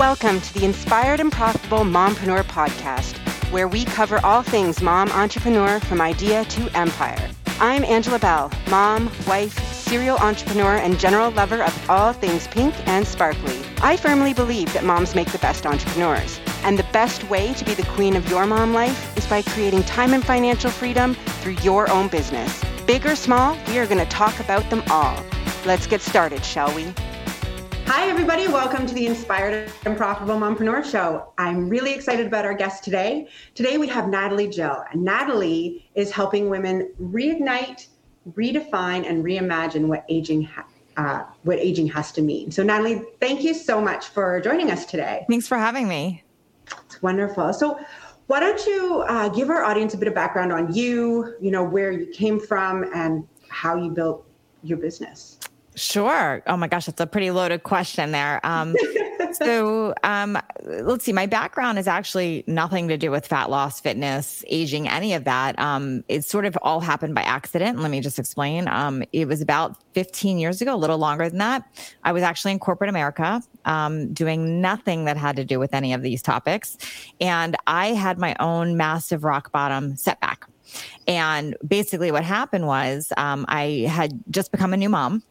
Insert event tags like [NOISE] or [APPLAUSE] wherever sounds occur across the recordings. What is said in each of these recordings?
Welcome to the Inspired and Profitable Mompreneur podcast, where we cover all things mom entrepreneur from idea to empire. I'm Angela Bell, mom, wife, serial entrepreneur, and general lover of all things pink and sparkly. I firmly believe that moms make the best entrepreneurs. And the best way to be the queen of your mom life is by creating time and financial freedom through your own business. Big or small, we are going to talk about them all. Let's get started, shall we? Hi, everybody. Welcome to the Inspired and Profitable Mompreneur Show. I'm really excited about our guest today. Today we have Natalie Jill, and Natalie is helping women reignite, redefine, and reimagine what aging ha- uh, what aging has to mean. So, Natalie, thank you so much for joining us today. Thanks for having me. It's wonderful. So, why don't you uh, give our audience a bit of background on you? You know where you came from and how you built your business. Sure. Oh my gosh, that's a pretty loaded question there. Um, [LAUGHS] so um, let's see. My background is actually nothing to do with fat loss, fitness, aging, any of that. Um, it sort of all happened by accident. Let me just explain. Um, it was about 15 years ago, a little longer than that. I was actually in corporate America, um, doing nothing that had to do with any of these topics, and I had my own massive rock bottom setback. And basically, what happened was um, I had just become a new mom.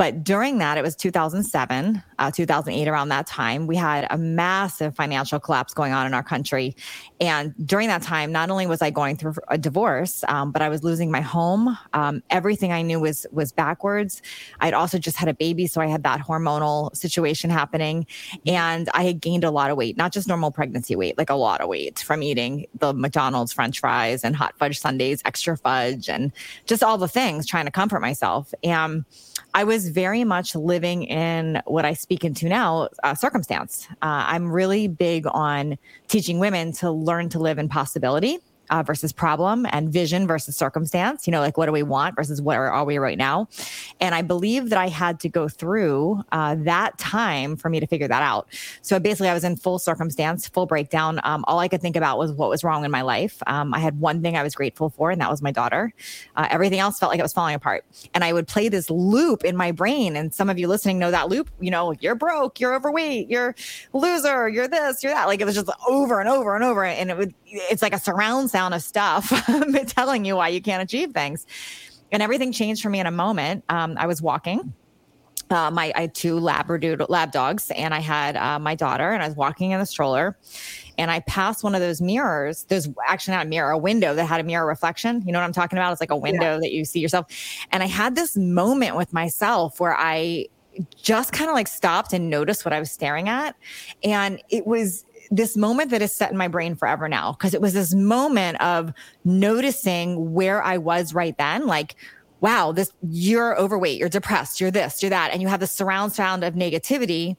But during that, it was 2007, uh, 2008, around that time, we had a massive financial collapse going on in our country. And during that time, not only was I going through a divorce, um, but I was losing my home. Um, everything I knew was was backwards. I'd also just had a baby, so I had that hormonal situation happening, and I had gained a lot of weight, not just normal pregnancy weight, like a lot of weight from eating the McDonald's French fries and hot fudge sundaes, extra fudge, and just all the things, trying to comfort myself. And I was very much living in what I speak into now uh, circumstance. Uh, I'm really big on teaching women to learn to live in possibility uh, versus problem and vision versus circumstance. You know, like what do we want versus where are we right now? And I believe that I had to go through uh, that time for me to figure that out. So basically, I was in full circumstance, full breakdown. Um, all I could think about was what was wrong in my life. Um, I had one thing I was grateful for, and that was my daughter. Uh, everything else felt like it was falling apart. And I would play this loop in my brain. And some of you listening know that loop. You know, you're broke, you're overweight, you're loser, you're this, you're that. Like it was just over and over and over. And it would, it's like a surround sound of stuff [LAUGHS] telling you why you can't achieve things. And everything changed for me in a moment. Um, I was walking. Uh, my I had two labradoodle lab dogs, and I had uh, my daughter, and I was walking in the stroller, and I passed one of those mirrors. There's actually not a mirror, a window that had a mirror reflection. You know what I'm talking about? It's like a window yeah. that you see yourself. And I had this moment with myself where I just kind of like stopped and noticed what I was staring at, and it was this moment that is set in my brain forever now because it was this moment of noticing where I was right then, like, wow, this you're overweight, you're depressed, you're this, you're that, and you have the surround sound of negativity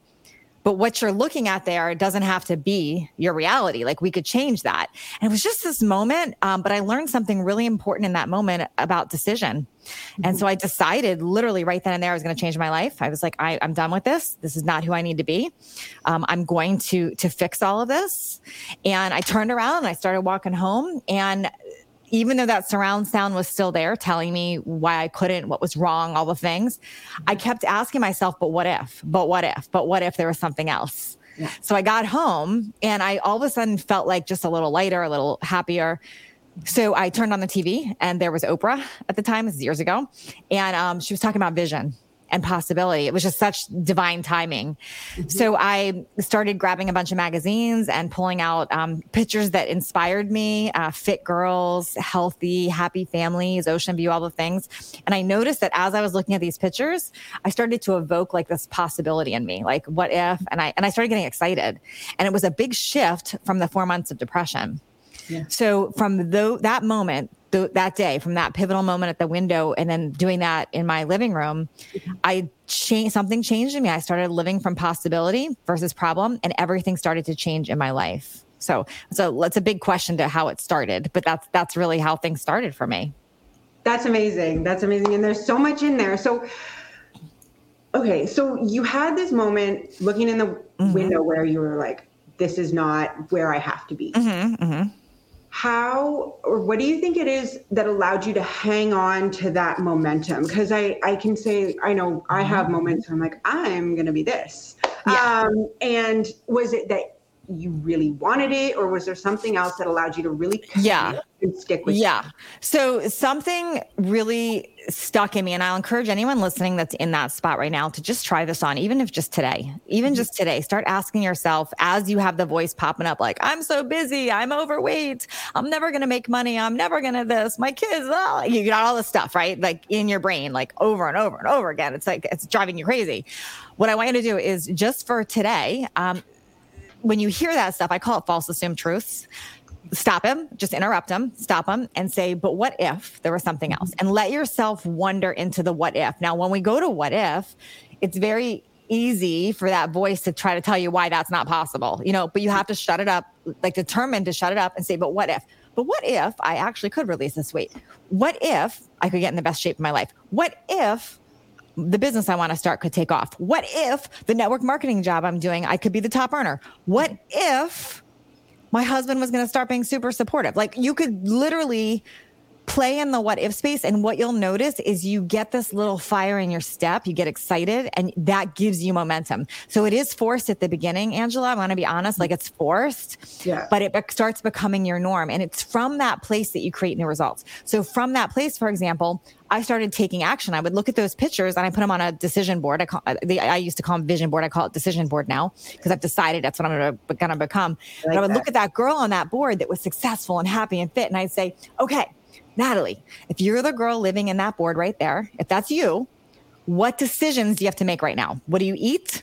but what you're looking at there doesn't have to be your reality. Like we could change that. And it was just this moment. Um, but I learned something really important in that moment about decision. And so I decided literally right then and there I was going to change my life. I was like, I, am done with this. This is not who I need to be. Um, I'm going to to fix all of this. And I turned around and I started walking home. And even though that surround sound was still there telling me why I couldn't, what was wrong, all the things, I kept asking myself, but what if, but what if, but what if there was something else? Yeah. So I got home and I all of a sudden felt like just a little lighter, a little happier. So I turned on the TV and there was Oprah at the time, this is years ago. And um, she was talking about vision and possibility. It was just such divine timing. Mm-hmm. So I started grabbing a bunch of magazines and pulling out um, pictures that inspired me uh, fit girls, healthy, happy families, ocean view, all the things. And I noticed that as I was looking at these pictures, I started to evoke like this possibility in me, like what if? And I, and I started getting excited. And it was a big shift from the four months of depression. Yeah. So from the, that moment, th- that day from that pivotal moment at the window and then doing that in my living room, I changed something changed in me. I started living from possibility versus problem and everything started to change in my life. So, so that's a big question to how it started, but that's, that's really how things started for me. That's amazing. That's amazing. And there's so much in there. So, okay. So you had this moment looking in the mm-hmm. window where you were like, this is not where I have to be. Mm-hmm, mm-hmm how or what do you think it is that allowed you to hang on to that momentum because i i can say i know i have mm-hmm. moments where i'm like i'm going to be this Yeah. Um, and was it that you really wanted it or was there something else that allowed you to really yeah. and stick with yeah. So something really stuck in me and i'll encourage anyone listening that's in that spot right now to just try this on even if just today even mm-hmm. just today. Start asking yourself as you have the voice popping up like i'm so busy i'm overweight i'm never going to make money i'm never going to this my kids oh. you got all this stuff right? Like in your brain like over and over and over again. It's like it's driving you crazy. What i want you to do is just for today um, when you hear that stuff, I call it false assumed truths. Stop him, just interrupt him, stop him, and say, But what if there was something else? And let yourself wonder into the what if. Now, when we go to what if, it's very easy for that voice to try to tell you why that's not possible, you know, but you have to shut it up, like determined to shut it up and say, But what if? But what if I actually could release this weight? What if I could get in the best shape of my life? What if the business I want to start could take off? What if the network marketing job I'm doing, I could be the top earner? What if my husband was going to start being super supportive? Like you could literally play in the what if space and what you'll notice is you get this little fire in your step you get excited and that gives you momentum so it is forced at the beginning angela i want to be honest like it's forced yeah. but it starts becoming your norm and it's from that place that you create new results so from that place for example I started taking action. I would look at those pictures and I put them on a decision board. I, call, the, I used to call them vision board. I call it decision board now because I've decided that's what I'm going to become. I like but I would that. look at that girl on that board that was successful and happy and fit. And I'd say, okay, Natalie, if you're the girl living in that board right there, if that's you, what decisions do you have to make right now? What do you eat?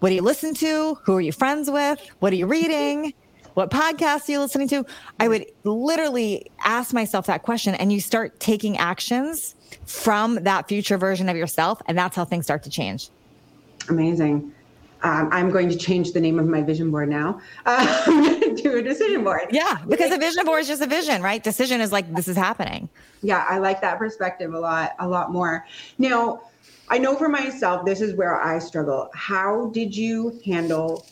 What do you listen to? Who are you friends with? What are you reading? What podcasts are you listening to? I would literally ask myself that question and you start taking actions from that future version of yourself. And that's how things start to change. Amazing um, I'm going to change the name of my vision board now [LAUGHS] um, [LAUGHS] to a decision board. Yeah, because a vision board is just a vision, right? Decision is like this is happening. Yeah, I like that perspective a lot, a lot more. Now, I know for myself, this is where I struggle. How did you handle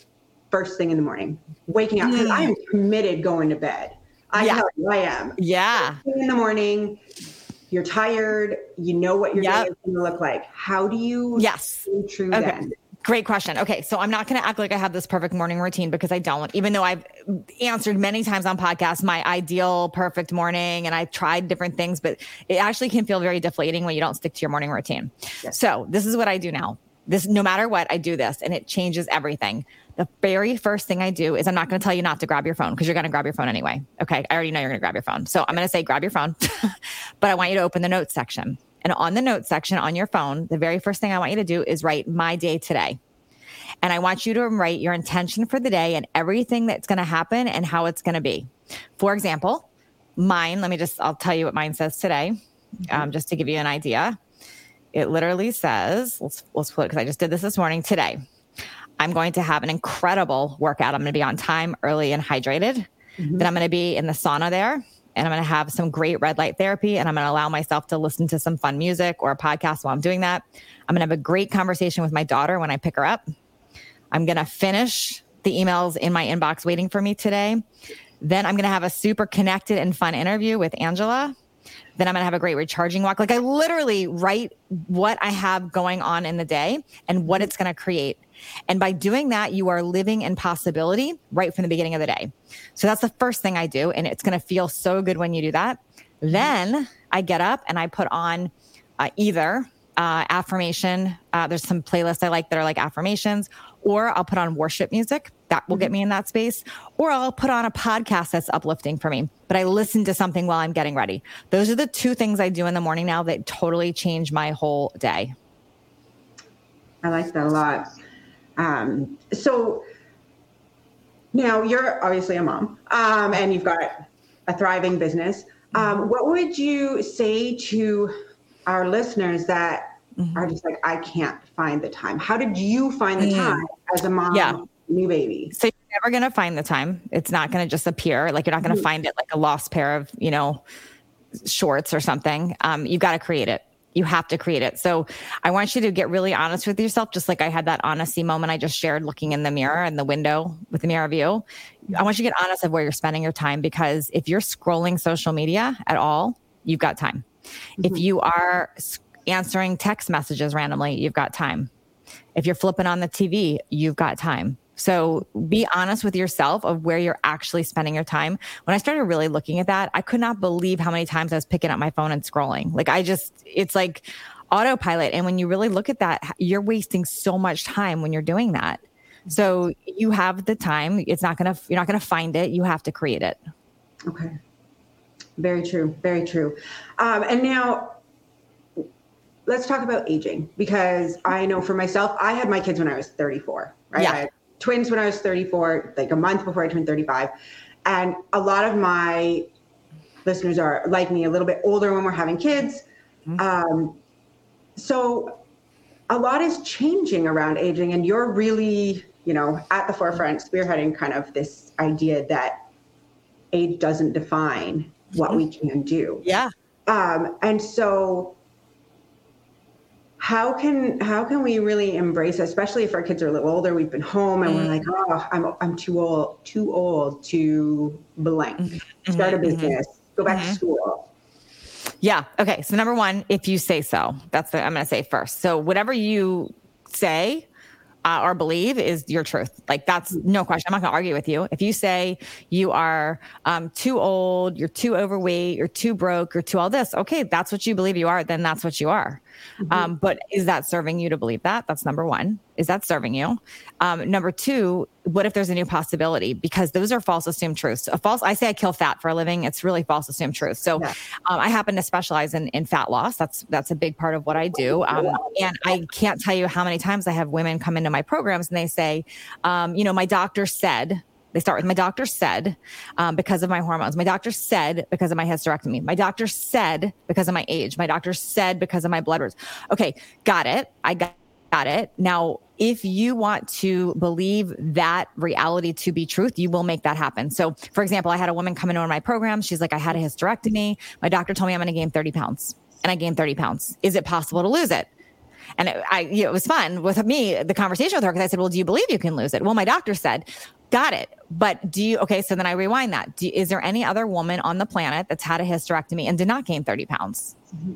first thing in the morning, waking up? Because mm. I am committed going to bed. I yeah. know I am. Yeah. in the morning, you're tired. You know what your yep. day is going to look like. How do you? Yes. True. Okay. Then? Great question. Okay, so I'm not going to act like I have this perfect morning routine because I don't. Even though I've answered many times on podcasts my ideal perfect morning and I've tried different things, but it actually can feel very deflating when you don't stick to your morning routine. Yes. So, this is what I do now. This no matter what, I do this and it changes everything. The very first thing I do is I'm not going to tell you not to grab your phone because you're going to grab your phone anyway. Okay, I already know you're going to grab your phone. So, I'm going to say grab your phone. [LAUGHS] but I want you to open the notes section. And on the notes section on your phone, the very first thing I want you to do is write my day today. And I want you to write your intention for the day and everything that's going to happen and how it's going to be. For example, mine, let me just, I'll tell you what mine says today, mm-hmm. um, just to give you an idea. It literally says, let's, let's put it because I just did this this morning today. I'm going to have an incredible workout. I'm going to be on time, early, and hydrated. Mm-hmm. Then I'm going to be in the sauna there and I'm going to have some great red light therapy and I'm going to allow myself to listen to some fun music or a podcast while I'm doing that. I'm going to have a great conversation with my daughter when I pick her up. I'm going to finish the emails in my inbox waiting for me today. Then I'm going to have a super connected and fun interview with Angela. Then I'm going to have a great recharging walk. Like I literally write what I have going on in the day and what it's going to create. And by doing that, you are living in possibility right from the beginning of the day. So that's the first thing I do. And it's going to feel so good when you do that. Then I get up and I put on uh, either uh, affirmation. Uh, there's some playlists I like that are like affirmations, or I'll put on worship music. That will get mm-hmm. me in that space. Or I'll put on a podcast that's uplifting for me, but I listen to something while I'm getting ready. Those are the two things I do in the morning now that totally change my whole day. I like that a lot. Um, so now you're obviously a mom um, and you've got a thriving business. Um, what would you say to our listeners that mm-hmm. are just like, I can't find the time? How did you find the mm. time as a mom? Yeah. New baby. So you're never going to find the time. It's not going to just appear. Like you're not going to mm-hmm. find it like a lost pair of, you know, shorts or something. Um, you've got to create it. You have to create it. So I want you to get really honest with yourself, just like I had that honesty moment I just shared looking in the mirror and the window with the mirror view. I want you to get honest of where you're spending your time because if you're scrolling social media at all, you've got time. Mm-hmm. If you are answering text messages randomly, you've got time. If you're flipping on the TV, you've got time. So be honest with yourself of where you're actually spending your time. When I started really looking at that, I could not believe how many times I was picking up my phone and scrolling. Like I just, it's like autopilot. And when you really look at that, you're wasting so much time when you're doing that. So you have the time. It's not going to, you're not going to find it. You have to create it. Okay. Very true. Very true. Um, and now let's talk about aging because I know for myself, I had my kids when I was 34, right? Yeah. I had twins when I was 34, like a month before I turned 35. And a lot of my listeners are like me, a little bit older when we're having kids. Mm-hmm. Um, so a lot is changing around aging, and you're really, you know, at the forefront, spearheading kind of this idea that age doesn't define what mm-hmm. we can do. Yeah. Um, and so how can how can we really embrace especially if our kids are a little older we've been home and we're like mm-hmm. oh i'm, I'm too old too old to blank mm-hmm. start a mm-hmm. business mm-hmm. go back mm-hmm. to school yeah okay so number one if you say so that's the i'm going to say first so whatever you say uh, or believe is your truth. Like that's no question. I'm not going to argue with you. If you say you are um, too old, you're too overweight, you're too broke, you're too all this, okay, that's what you believe you are. Then that's what you are. Mm-hmm. Um, but is that serving you to believe that? That's number one. Is that serving you? Um, number two, what if there's a new possibility? Because those are false assumed truths. A false, I say I kill fat for a living. It's really false assumed truth. So yeah. um, I happen to specialize in, in fat loss. That's that's a big part of what I do. Um, and I can't tell you how many times I have women come into my programs and they say, um, you know, my doctor said they start with my doctor said um, because of my hormones. My doctor said because of my hysterectomy. My doctor said because of my age. My doctor said because of my blood work. Okay, got it. I got, got it. Now, if you want to believe that reality to be truth, you will make that happen. So, for example, I had a woman come into my programs. She's like, I had a hysterectomy. My doctor told me I'm going to gain 30 pounds, and I gained 30 pounds. Is it possible to lose it? And it, I, it was fun with me, the conversation with her, because I said, Well, do you believe you can lose it? Well, my doctor said, Got it. But do you, okay, so then I rewind that. Do, is there any other woman on the planet that's had a hysterectomy and did not gain 30 pounds? Mm-hmm.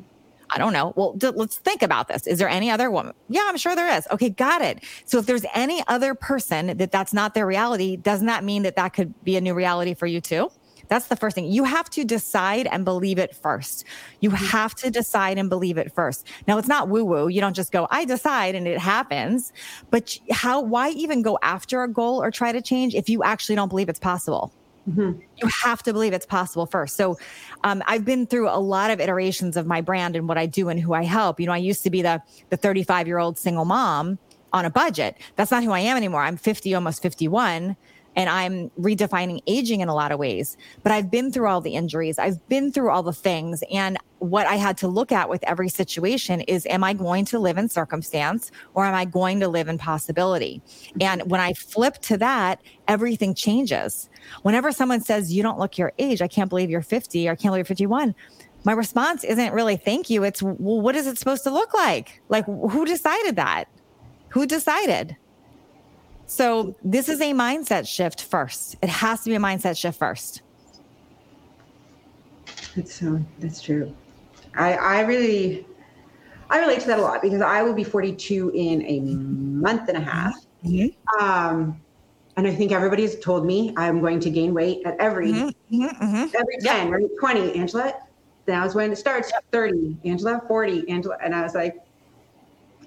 I don't know. Well, d- let's think about this. Is there any other woman? Yeah, I'm sure there is. Okay, got it. So if there's any other person that that's not their reality, doesn't that mean that that could be a new reality for you too? That's the first thing. You have to decide and believe it first. You mm-hmm. have to decide and believe it first. Now, it's not woo woo. You don't just go, I decide and it happens. But how, why even go after a goal or try to change if you actually don't believe it's possible? Mm-hmm. You have to believe it's possible first. So, um, I've been through a lot of iterations of my brand and what I do and who I help. You know, I used to be the the 35 year old single mom on a budget. That's not who I am anymore. I'm 50, almost 51 and I'm redefining aging in a lot of ways. But I've been through all the injuries, I've been through all the things. And what I had to look at with every situation is am I going to live in circumstance or am I going to live in possibility? And when I flip to that, everything changes. Whenever someone says, You don't look your age, I can't believe you're 50 or I can't believe you're 51 my response isn't really thank you. It's, well, what is it supposed to look like? Like, who decided that? Who decided? So this is a mindset shift first. It has to be a mindset shift first. That's so that's true. I I really I relate to that a lot because I will be 42 in a month and a half. Mm-hmm. Um, and I think everybody's told me I'm going to gain weight at every mm-hmm. mm-hmm. mm-hmm. every 10, yep. 20, Angela. That was when it starts. Yep. 30, Angela, 40, Angela. And I was like,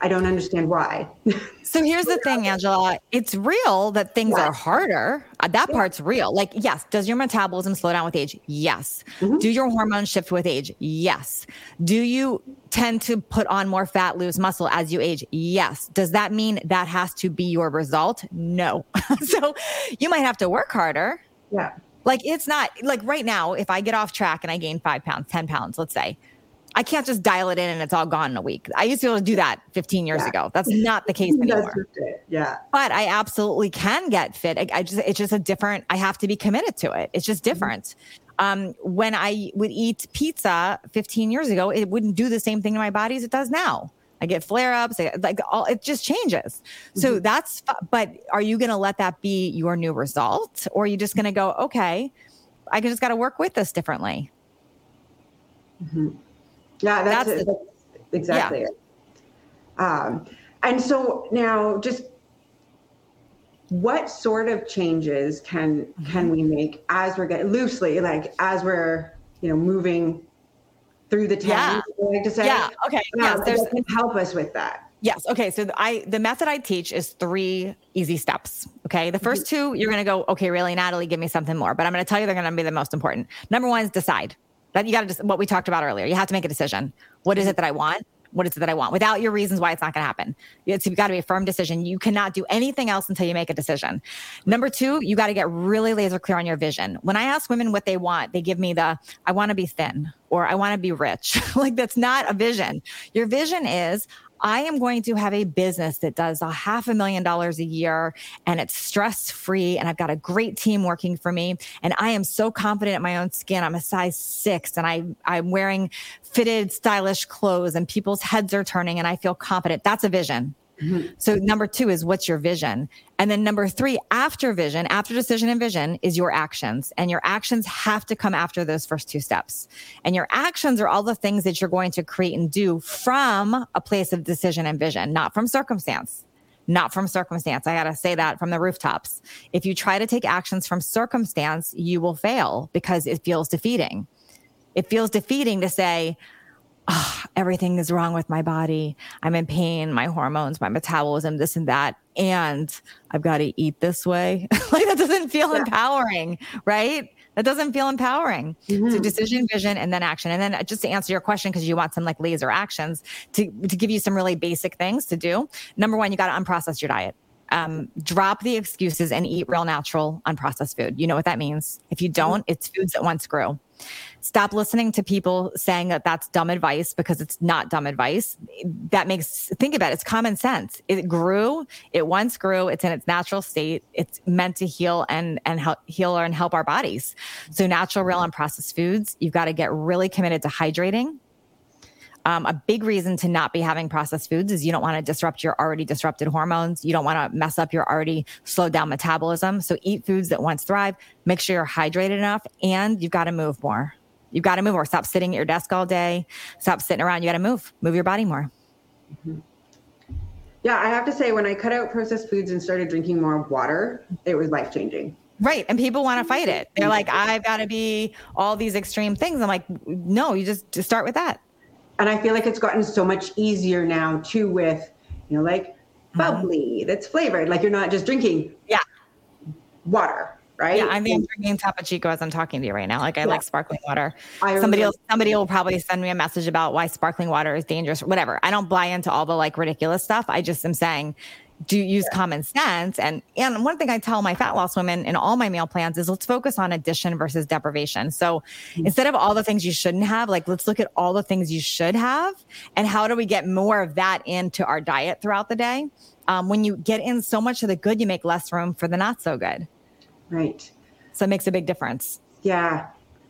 I don't understand why. [LAUGHS] so here's the thing, Angela. It's real that things are harder. Uh, that yeah. part's real. Like, yes, does your metabolism slow down with age? Yes. Mm-hmm. Do your hormones shift with age? Yes. Do you tend to put on more fat, lose muscle as you age? Yes. Does that mean that has to be your result? No. [LAUGHS] so you might have to work harder. Yeah. Like it's not like right now, if I get off track and I gain five pounds, 10 pounds, let's say, I can't just dial it in and it's all gone in a week. I used to be able to do that 15 years yeah. ago. That's [LAUGHS] not the case anymore. Yeah. But I absolutely can get fit. I, I, just it's just a different I have to be committed to it. It's just mm-hmm. different. Mm-hmm. Um, when I would eat pizza 15 years ago, it wouldn't do the same thing to my body as it does now. I get flare ups, like all it just changes. Mm-hmm. So that's but are you going to let that be your new result or are you just going to go, okay, I just got to work with this differently? Mm-hmm. Yeah, that's, that's, that's exactly yeah. it. Um, and so now just what sort of changes can can we make as we're getting loosely like as we're you know moving through the time yeah. like to say yeah okay um, yes, can help us with that Yes. Okay. So the, I the method I teach is three easy steps. Okay. The first mm-hmm. two, you're gonna go, okay, really, Natalie, give me something more. But I'm gonna tell you they're gonna be the most important. Number one is decide. That you gotta what we talked about earlier. You have to make a decision. What is it that I want? what is it that I want without your reasons why it's not going to happen. It's got to be a firm decision. You cannot do anything else until you make a decision. Number two, you got to get really laser clear on your vision. When I ask women what they want, they give me the, I want to be thin or I want to be rich. [LAUGHS] like that's not a vision. Your vision is, I am going to have a business that does a half a million dollars a year and it's stress free. And I've got a great team working for me. And I am so confident in my own skin. I'm a size six and I, I'm wearing fitted, stylish clothes and people's heads are turning and I feel confident. That's a vision. Mm-hmm. So number two is what's your vision? And then number three, after vision, after decision and vision is your actions. And your actions have to come after those first two steps. And your actions are all the things that you're going to create and do from a place of decision and vision, not from circumstance. Not from circumstance. I got to say that from the rooftops. If you try to take actions from circumstance, you will fail because it feels defeating. It feels defeating to say, oh, everything is wrong with my body. I'm in pain, my hormones, my metabolism, this and that. And I've got to eat this way. [LAUGHS] like that doesn't feel yeah. empowering, right? That doesn't feel empowering. Mm-hmm. So decision, vision, and then action. And then just to answer your question, because you want some like laser actions to, to give you some really basic things to do. Number one, you got to unprocess your diet. Um, drop the excuses and eat real natural unprocessed food. You know what that means. If you don't, it's foods that once grew. Stop listening to people saying that that's dumb advice because it's not dumb advice. That makes, think about it, it's common sense. It grew, it once grew, it's in its natural state. It's meant to heal and, and help heal and help our bodies. So, natural, real, and processed foods, you've got to get really committed to hydrating. Um, a big reason to not be having processed foods is you don't want to disrupt your already disrupted hormones. You don't want to mess up your already slowed down metabolism. So eat foods that once thrive. Make sure you're hydrated enough, and you've got to move more. You've got to move more. Stop sitting at your desk all day. Stop sitting around. You got to move. Move your body more. Mm-hmm. Yeah, I have to say, when I cut out processed foods and started drinking more water, it was life changing. Right. And people want to fight it. They're like, I've got to be all these extreme things. I'm like, no, you just, just start with that. And I feel like it's gotten so much easier now too with, you know, like mm-hmm. bubbly mm-hmm. that's flavored. Like you're not just drinking yeah water right? Yeah, I'm drinking Topo Chico as I'm talking to you right now. Like I yeah. like sparkling water. I somebody else, somebody will probably send me a message about why sparkling water is dangerous. Whatever. I don't buy into all the like ridiculous stuff. I just am saying do use yeah. common sense and and one thing i tell my fat loss women in all my meal plans is let's focus on addition versus deprivation so mm-hmm. instead of all the things you shouldn't have like let's look at all the things you should have and how do we get more of that into our diet throughout the day um, when you get in so much of the good you make less room for the not so good Right. So it makes a big difference. Yeah,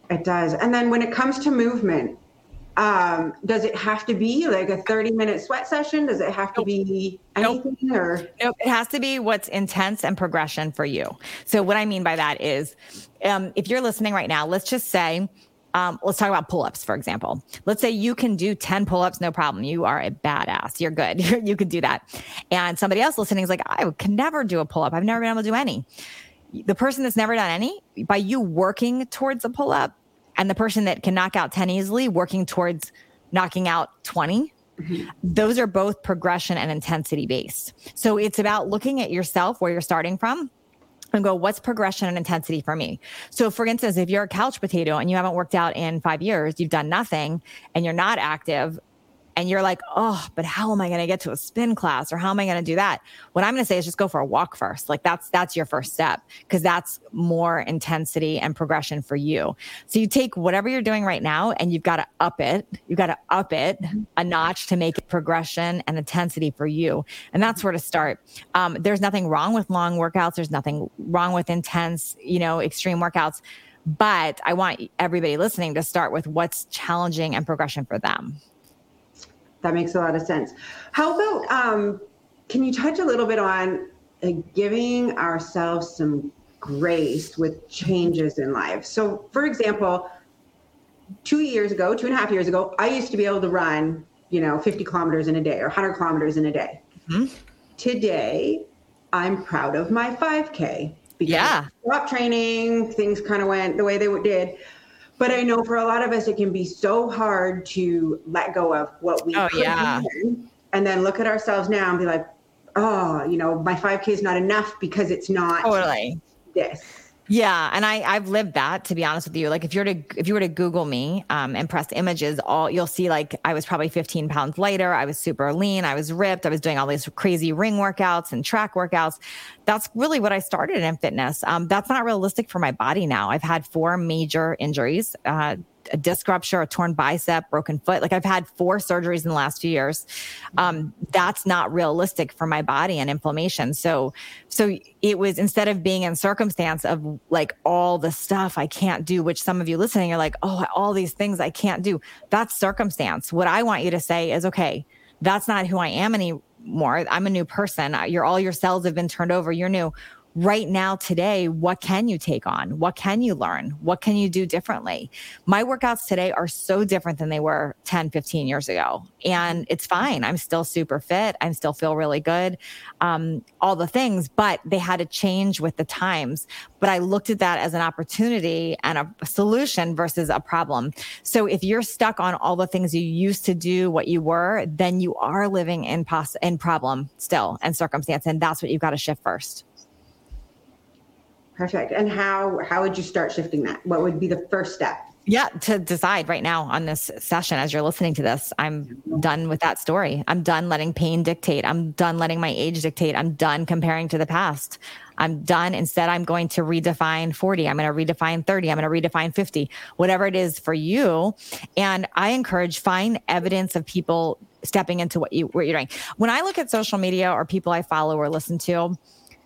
it does. And then when it comes to movement, um, does it have to be like a 30 minute sweat session? Does it have to be anything nope. or? Nope. It has to be what's intense and progression for you. So what I mean by that is, um, if you're listening right now, let's just say, um, let's talk about pull-ups, for example. Let's say you can do 10 pull-ups, no problem. You are a badass. You're good. [LAUGHS] you can do that. And somebody else listening is like, I can never do a pull-up. I've never been able to do any the person that's never done any, by you working towards a pull up, and the person that can knock out 10 easily working towards knocking out 20, mm-hmm. those are both progression and intensity based. So it's about looking at yourself where you're starting from and go, what's progression and intensity for me? So, for instance, if you're a couch potato and you haven't worked out in five years, you've done nothing and you're not active, and you're like, oh, but how am I going to get to a spin class or how am I going to do that? What I'm going to say is just go for a walk first. Like that's that's your first step because that's more intensity and progression for you. So you take whatever you're doing right now and you've got to up it. You've got to up it mm-hmm. a notch to make it progression and intensity for you. And that's where to start. Um, there's nothing wrong with long workouts. There's nothing wrong with intense, you know, extreme workouts. But I want everybody listening to start with what's challenging and progression for them that makes a lot of sense. How about um, can you touch a little bit on uh, giving ourselves some grace with changes in life? So, for example, two years ago, two and a half years ago, I used to be able to run, you know, 50 kilometers in a day or 100 kilometers in a day. mm-hmm. today I'm proud of my 5K because yeah. stop training, things kind of went the way they did. But I know for a lot of us, it can be so hard to let go of what we oh, yeah. and then look at ourselves now and be like, oh, you know, my 5K is not enough because it's not totally this. Yeah, and I I've lived that to be honest with you. Like if you're to if you were to Google me um, and press images, all you'll see like I was probably 15 pounds lighter. I was super lean. I was ripped. I was doing all these crazy ring workouts and track workouts. That's really what I started in fitness. Um, that's not realistic for my body now. I've had four major injuries. Uh, a disc rupture, a torn bicep, broken foot. Like I've had four surgeries in the last few years. Um, that's not realistic for my body and inflammation. So, so it was instead of being in circumstance of like all the stuff I can't do, which some of you listening are like, oh, all these things I can't do. That's circumstance. What I want you to say is, okay, that's not who I am anymore. I'm a new person. You're all your cells have been turned over. You're new right now today what can you take on? What can you learn? What can you do differently? My workouts today are so different than they were 10 15 years ago and it's fine. I'm still super fit. I still feel really good um, all the things but they had to change with the times. But i looked at that as an opportunity and a solution versus a problem. So if you're stuck on all the things you used to do what you were then you are living in pos- in problem still and circumstance and that's what you've got to shift first Perfect. And how how would you start shifting that? What would be the first step? Yeah, to decide right now on this session as you're listening to this, I'm done with that story. I'm done letting pain dictate. I'm done letting my age dictate. I'm done comparing to the past. I'm done. Instead, I'm going to redefine 40. I'm going to redefine 30. I'm going to redefine 50, whatever it is for you. And I encourage find evidence of people stepping into what you what you're doing. When I look at social media or people I follow or listen to,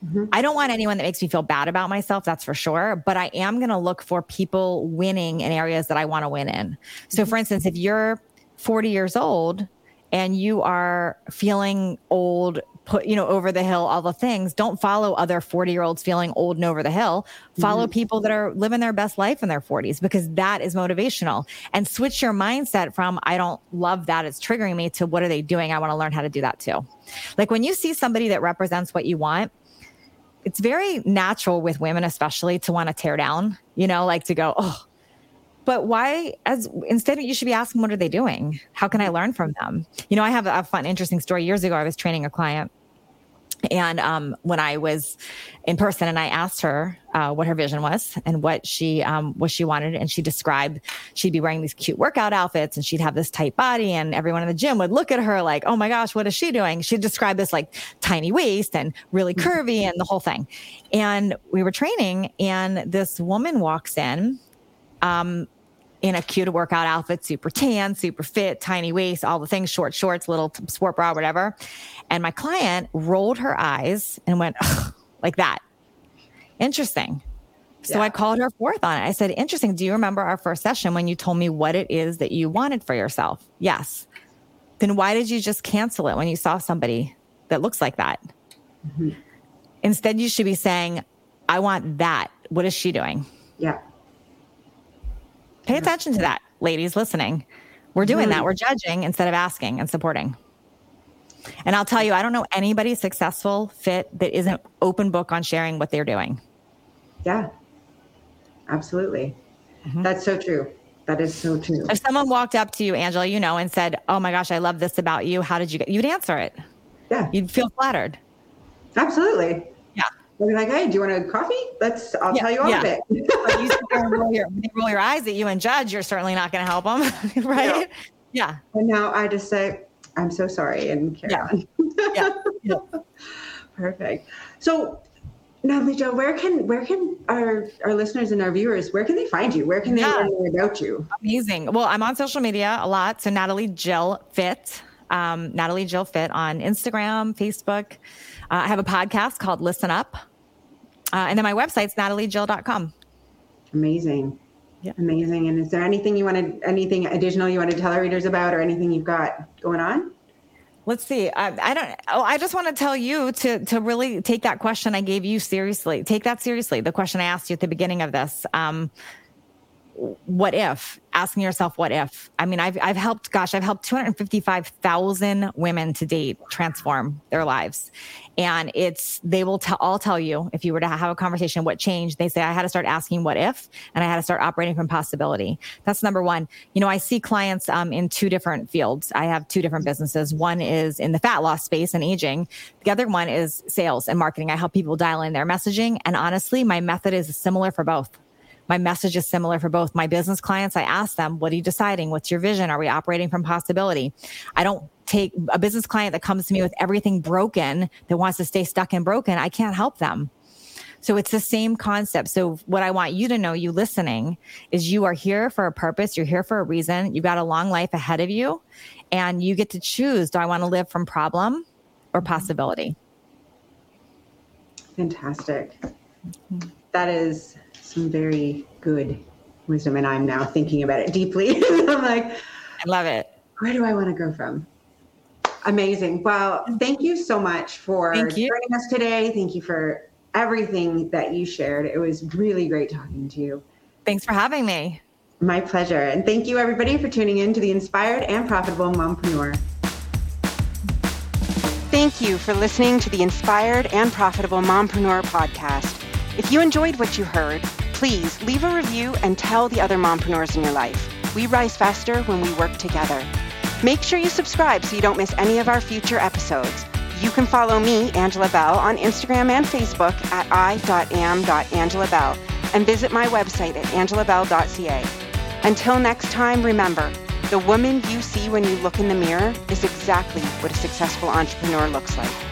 Mm-hmm. I don't want anyone that makes me feel bad about myself, that's for sure. But I am going to look for people winning in areas that I want to win in. So, mm-hmm. for instance, if you're 40 years old and you are feeling old, put, you know, over the hill, all the things, don't follow other 40 year olds feeling old and over the hill. Follow mm-hmm. people that are living their best life in their 40s because that is motivational. And switch your mindset from, I don't love that, it's triggering me, to what are they doing? I want to learn how to do that too. Like when you see somebody that represents what you want, it's very natural with women, especially to want to tear down, you know, like to go, oh, but why as instead you should be asking what are they doing? How can i learn from them? You know i have a fun interesting story. Years ago i was training a client and um, when I was in person, and I asked her uh, what her vision was and what she um, what she wanted, and she described she'd be wearing these cute workout outfits, and she'd have this tight body, and everyone in the gym would look at her like, "Oh my gosh, what is she doing?" She described this like tiny waist and really mm-hmm. curvy and the whole thing. And we were training, and this woman walks in. Um, in a cute workout outfit, super tan, super fit, tiny waist, all the things, short shorts, little sport bra, whatever. And my client rolled her eyes and went [LAUGHS] like that. Interesting. So yeah. I called her forth on it. I said, Interesting. Do you remember our first session when you told me what it is that you wanted for yourself? Yes. Then why did you just cancel it when you saw somebody that looks like that? Mm-hmm. Instead, you should be saying, I want that. What is she doing? Yeah. Pay attention to that, ladies listening. We're doing that. We're judging instead of asking and supporting. And I'll tell you, I don't know anybody successful fit that isn't open book on sharing what they're doing. Yeah, absolutely. Mm-hmm. That's so true. That is so true. If someone walked up to you, Angela, you know, and said, "Oh my gosh, I love this about you. How did you get?" You'd answer it. Yeah, you'd feel flattered. Absolutely. They'd be like, "Hey, do you want a coffee? Let's. I'll yeah, tell you all yeah. of it." [LAUGHS] you roll your, roll your eyes at you and judge. You're certainly not going to help them, [LAUGHS] right? Yeah. yeah. And now I just say, I'm so sorry and carry yeah. on. yeah. yeah. [LAUGHS] Perfect. So Natalie Jo, where can where can our our listeners and our viewers where can they find you? Where can they yeah. learn more about you? Amazing. Well, I'm on social media a lot. So Natalie Jill Fit, um, Natalie Jill Fit on Instagram, Facebook. Uh, I have a podcast called Listen Up, uh, and then my website's nataliejill.com. Amazing. Yeah. Amazing. And is there anything you wanted, anything additional you want to tell our readers about or anything you've got going on? Let's see. I, I, don't. Oh, I just want to tell you to to really take that question I gave you seriously. Take that seriously. The question I asked you at the beginning of this. Um, what if? asking yourself what if? I mean i've, I've helped gosh i've helped 255000 women to date transform their lives. And it's they will all tell you if you were to have a conversation what changed. They say i had to start asking what if and i had to start operating from possibility. That's number one. You know i see clients um, in two different fields. I have two different businesses. One is in the fat loss space and aging. The other one is sales and marketing. I help people dial in their messaging. And honestly my method is similar for both my message is similar for both my business clients. I ask them, what are you deciding? What's your vision? Are we operating from possibility? I don't take a business client that comes to me with everything broken that wants to stay stuck and broken. I can't help them. So it's the same concept. So what I want you to know, you listening, is you are here for a purpose. You're here for a reason. You've got a long life ahead of you and you get to choose, do I want to live from problem or possibility? Fantastic. Mm-hmm. That is some very good wisdom, and I'm now thinking about it deeply. [LAUGHS] I'm like, I love it. Where do I want to go from? Amazing. Well, thank you so much for joining us today. Thank you for everything that you shared. It was really great talking to you. Thanks for having me. My pleasure. And thank you, everybody, for tuning in to the Inspired and Profitable Mompreneur. Thank you for listening to the Inspired and Profitable Mompreneur podcast. If you enjoyed what you heard, please leave a review and tell the other mompreneurs in your life. We rise faster when we work together. Make sure you subscribe so you don't miss any of our future episodes. You can follow me, Angela Bell, on Instagram and Facebook at i.am.angelabell and visit my website at angelabell.ca. Until next time, remember, the woman you see when you look in the mirror is exactly what a successful entrepreneur looks like.